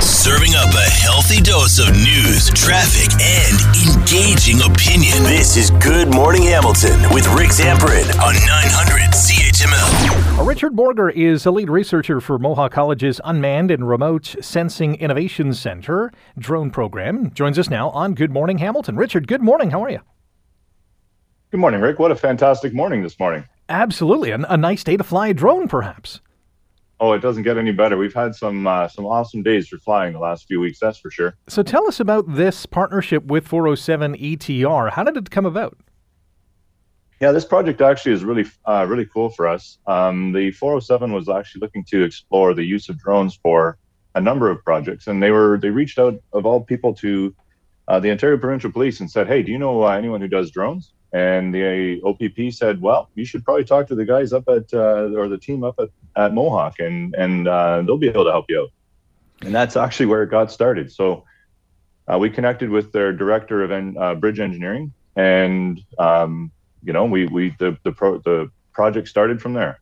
Serving up a healthy dose of news, traffic, and engaging opinion. This is Good Morning Hamilton with Rick Zamperin on 900 CHML. Uh, Richard Borger is a lead researcher for Mohawk College's Unmanned and Remote Sensing Innovation Center drone program. Joins us now on Good Morning Hamilton. Richard, good morning. How are you? Good morning, Rick. What a fantastic morning this morning. Absolutely. A, a nice day to fly a drone, perhaps. Oh, it doesn't get any better. We've had some uh, some awesome days for flying the last few weeks, that's for sure. So tell us about this partnership with 407 ETR. How did it come about? Yeah, this project actually is really uh, really cool for us. Um, the 407 was actually looking to explore the use of drones for a number of projects, and they were they reached out of all people to uh, the Ontario Provincial Police and said, "Hey, do you know uh, anyone who does drones?" And the OPP said, "Well, you should probably talk to the guys up at uh, or the team up at, at Mohawk, and and uh, they'll be able to help you out." And that's actually where it got started. So uh, we connected with their director of en- uh, bridge engineering, and um, you know, we we the the pro- the project started from there.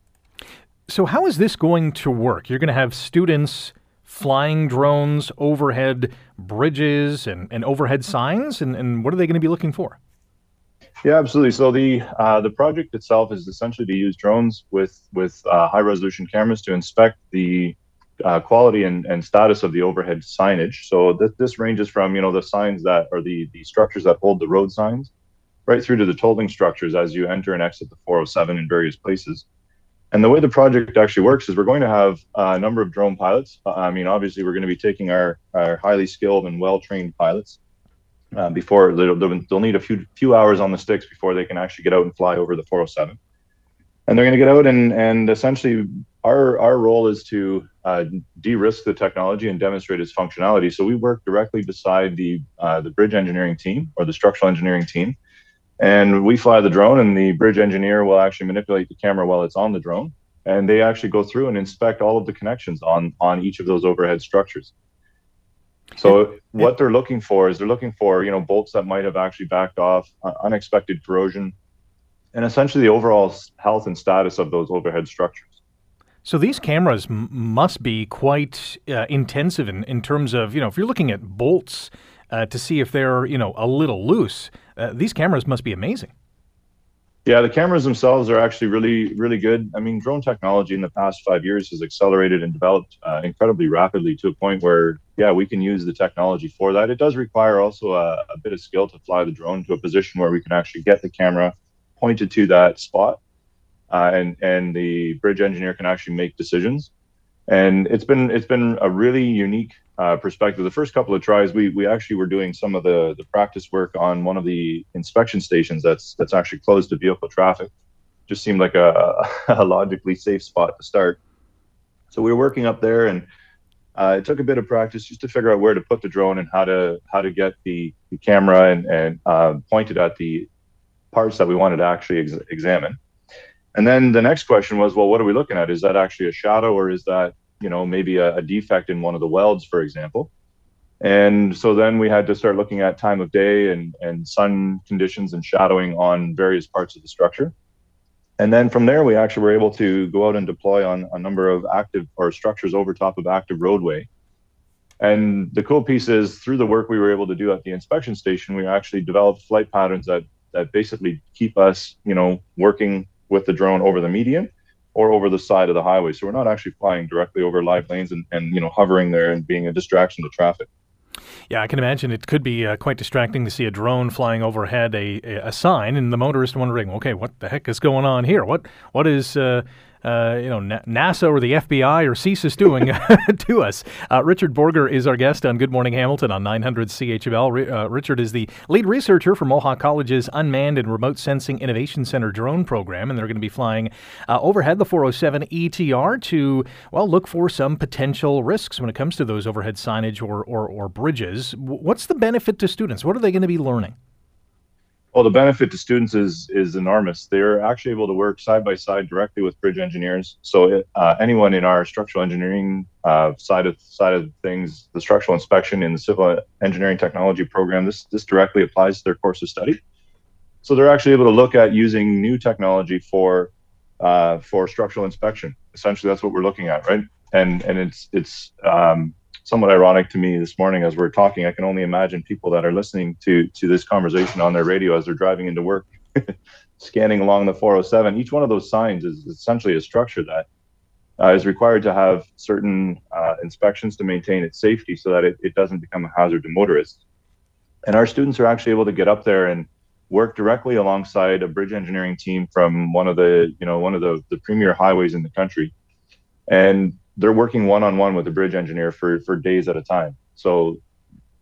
So how is this going to work? You're going to have students flying drones overhead bridges and, and overhead signs, and, and what are they going to be looking for? Yeah, absolutely. So the uh, the project itself is essentially to use drones with with uh, high resolution cameras to inspect the uh, quality and, and status of the overhead signage. So th- this ranges from you know the signs that are the the structures that hold the road signs, right through to the tolling structures as you enter and exit the 407 in various places. And the way the project actually works is we're going to have a number of drone pilots. I mean, obviously, we're going to be taking our, our highly skilled and well trained pilots uh, before they'll, they'll need a few few hours on the sticks before they can actually get out and fly over the 407 and they're going to get out and and essentially our our role is to uh, de-risk the technology and demonstrate its functionality. So we work directly beside the uh, the bridge engineering team or the structural engineering team. And we fly the drone and the bridge engineer will actually manipulate the camera while it's on the drone. And they actually go through and inspect all of the connections on on each of those overhead structures so what they're looking for is they're looking for you know bolts that might have actually backed off, uh, unexpected corrosion, and essentially the overall health and status of those overhead structures. So these cameras m- must be quite uh, intensive in, in terms of you know if you're looking at bolts uh, to see if they're you know a little loose, uh, these cameras must be amazing. Yeah, the cameras themselves are actually really, really good. I mean, drone technology in the past five years has accelerated and developed uh, incredibly rapidly to a point where, yeah, we can use the technology for that. It does require also a, a bit of skill to fly the drone to a position where we can actually get the camera pointed to that spot, uh, and and the bridge engineer can actually make decisions. And it's been it's been a really unique uh, perspective, the first couple of tries, we we actually were doing some of the the practice work on one of the inspection stations that's that's actually closed to vehicle traffic. Just seemed like a, a logically safe spot to start. So we were working up there, and uh, it took a bit of practice just to figure out where to put the drone and how to how to get the, the camera and and uh, pointed at the parts that we wanted to actually ex- examine. And then the next question was, well, what are we looking at? Is that actually a shadow or is that you know, maybe a, a defect in one of the welds, for example. And so then we had to start looking at time of day and, and sun conditions and shadowing on various parts of the structure. And then from there, we actually were able to go out and deploy on a number of active or structures over top of active roadway. And the cool piece is through the work we were able to do at the inspection station, we actually developed flight patterns that that basically keep us, you know, working with the drone over the median or over the side of the highway. So we're not actually flying directly over live lanes and, and you know hovering there and being a distraction to traffic. Yeah, I can imagine it could be uh, quite distracting to see a drone flying overhead a, a, sign, and the motorist wondering, okay, what the heck is going on here? What what is uh, uh, you know, NASA or the FBI or CSIS doing to us. Uh, Richard Borger is our guest on Good Morning Hamilton on 900 CHML. Uh, Richard is the lead researcher for Mohawk College's Unmanned and Remote Sensing Innovation Center drone program, and they're going to be flying uh, overhead the 407 ETR to, well, look for some potential risks when it comes to those overhead signage or, or, or bridges. What's the benefit to students? What are they going to be learning? Well, the benefit to students is is enormous. They're actually able to work side by side directly with bridge engineers. So uh, anyone in our structural engineering uh, side of side of things, the structural inspection in the civil engineering technology program, this this directly applies to their course of study. So they're actually able to look at using new technology for uh, for structural inspection. Essentially, that's what we're looking at, right? And and it's it's um, somewhat ironic to me this morning as we're talking. I can only imagine people that are listening to to this conversation on their radio as they're driving into work, scanning along the 407. Each one of those signs is essentially a structure that uh, is required to have certain uh, inspections to maintain its safety so that it, it doesn't become a hazard to motorists. And our students are actually able to get up there and work directly alongside a bridge engineering team from one of the you know one of the, the premier highways in the country and they're working one-on-one with the bridge engineer for for days at a time so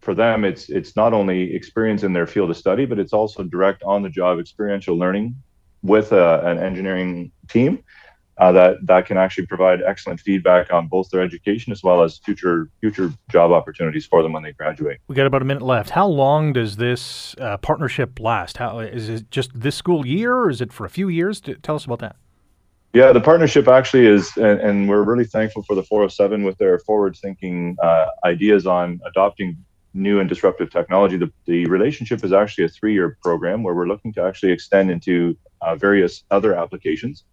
for them it's it's not only experience in their field of study but it's also direct on the job experiential learning with a, an engineering team uh, that that can actually provide excellent feedback on both their education as well as future future job opportunities for them when they graduate. We got about a minute left. How long does this uh, partnership last? How is it just this school year, or is it for a few years? Tell us about that. Yeah, the partnership actually is, and, and we're really thankful for the 407 with their forward-thinking uh, ideas on adopting new and disruptive technology. The, the relationship is actually a three-year program where we're looking to actually extend into uh, various other applications.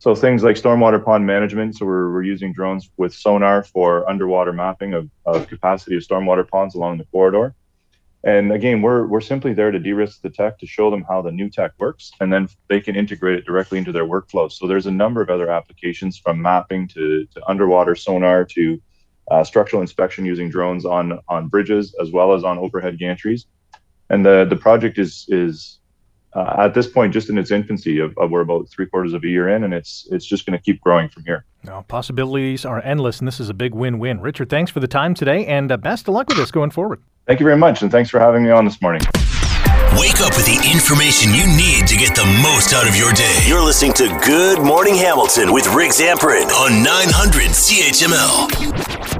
So things like stormwater pond management. So we're, we're using drones with sonar for underwater mapping of, of capacity of stormwater ponds along the corridor. And again, we're, we're simply there to de-risk the tech to show them how the new tech works, and then they can integrate it directly into their workflow. So there's a number of other applications from mapping to, to underwater sonar to uh, structural inspection using drones on, on bridges as well as on overhead gantries. And the, the project is, is uh, at this point just in its infancy of, of, we're about three quarters of a year in and it's it's just going to keep growing from here no, possibilities are endless and this is a big win-win richard thanks for the time today and uh, best of luck with this going forward thank you very much and thanks for having me on this morning Wake up with the information you need to get the most out of your day. You're listening to Good Morning Hamilton with Rick Zamperin on 900 CHML.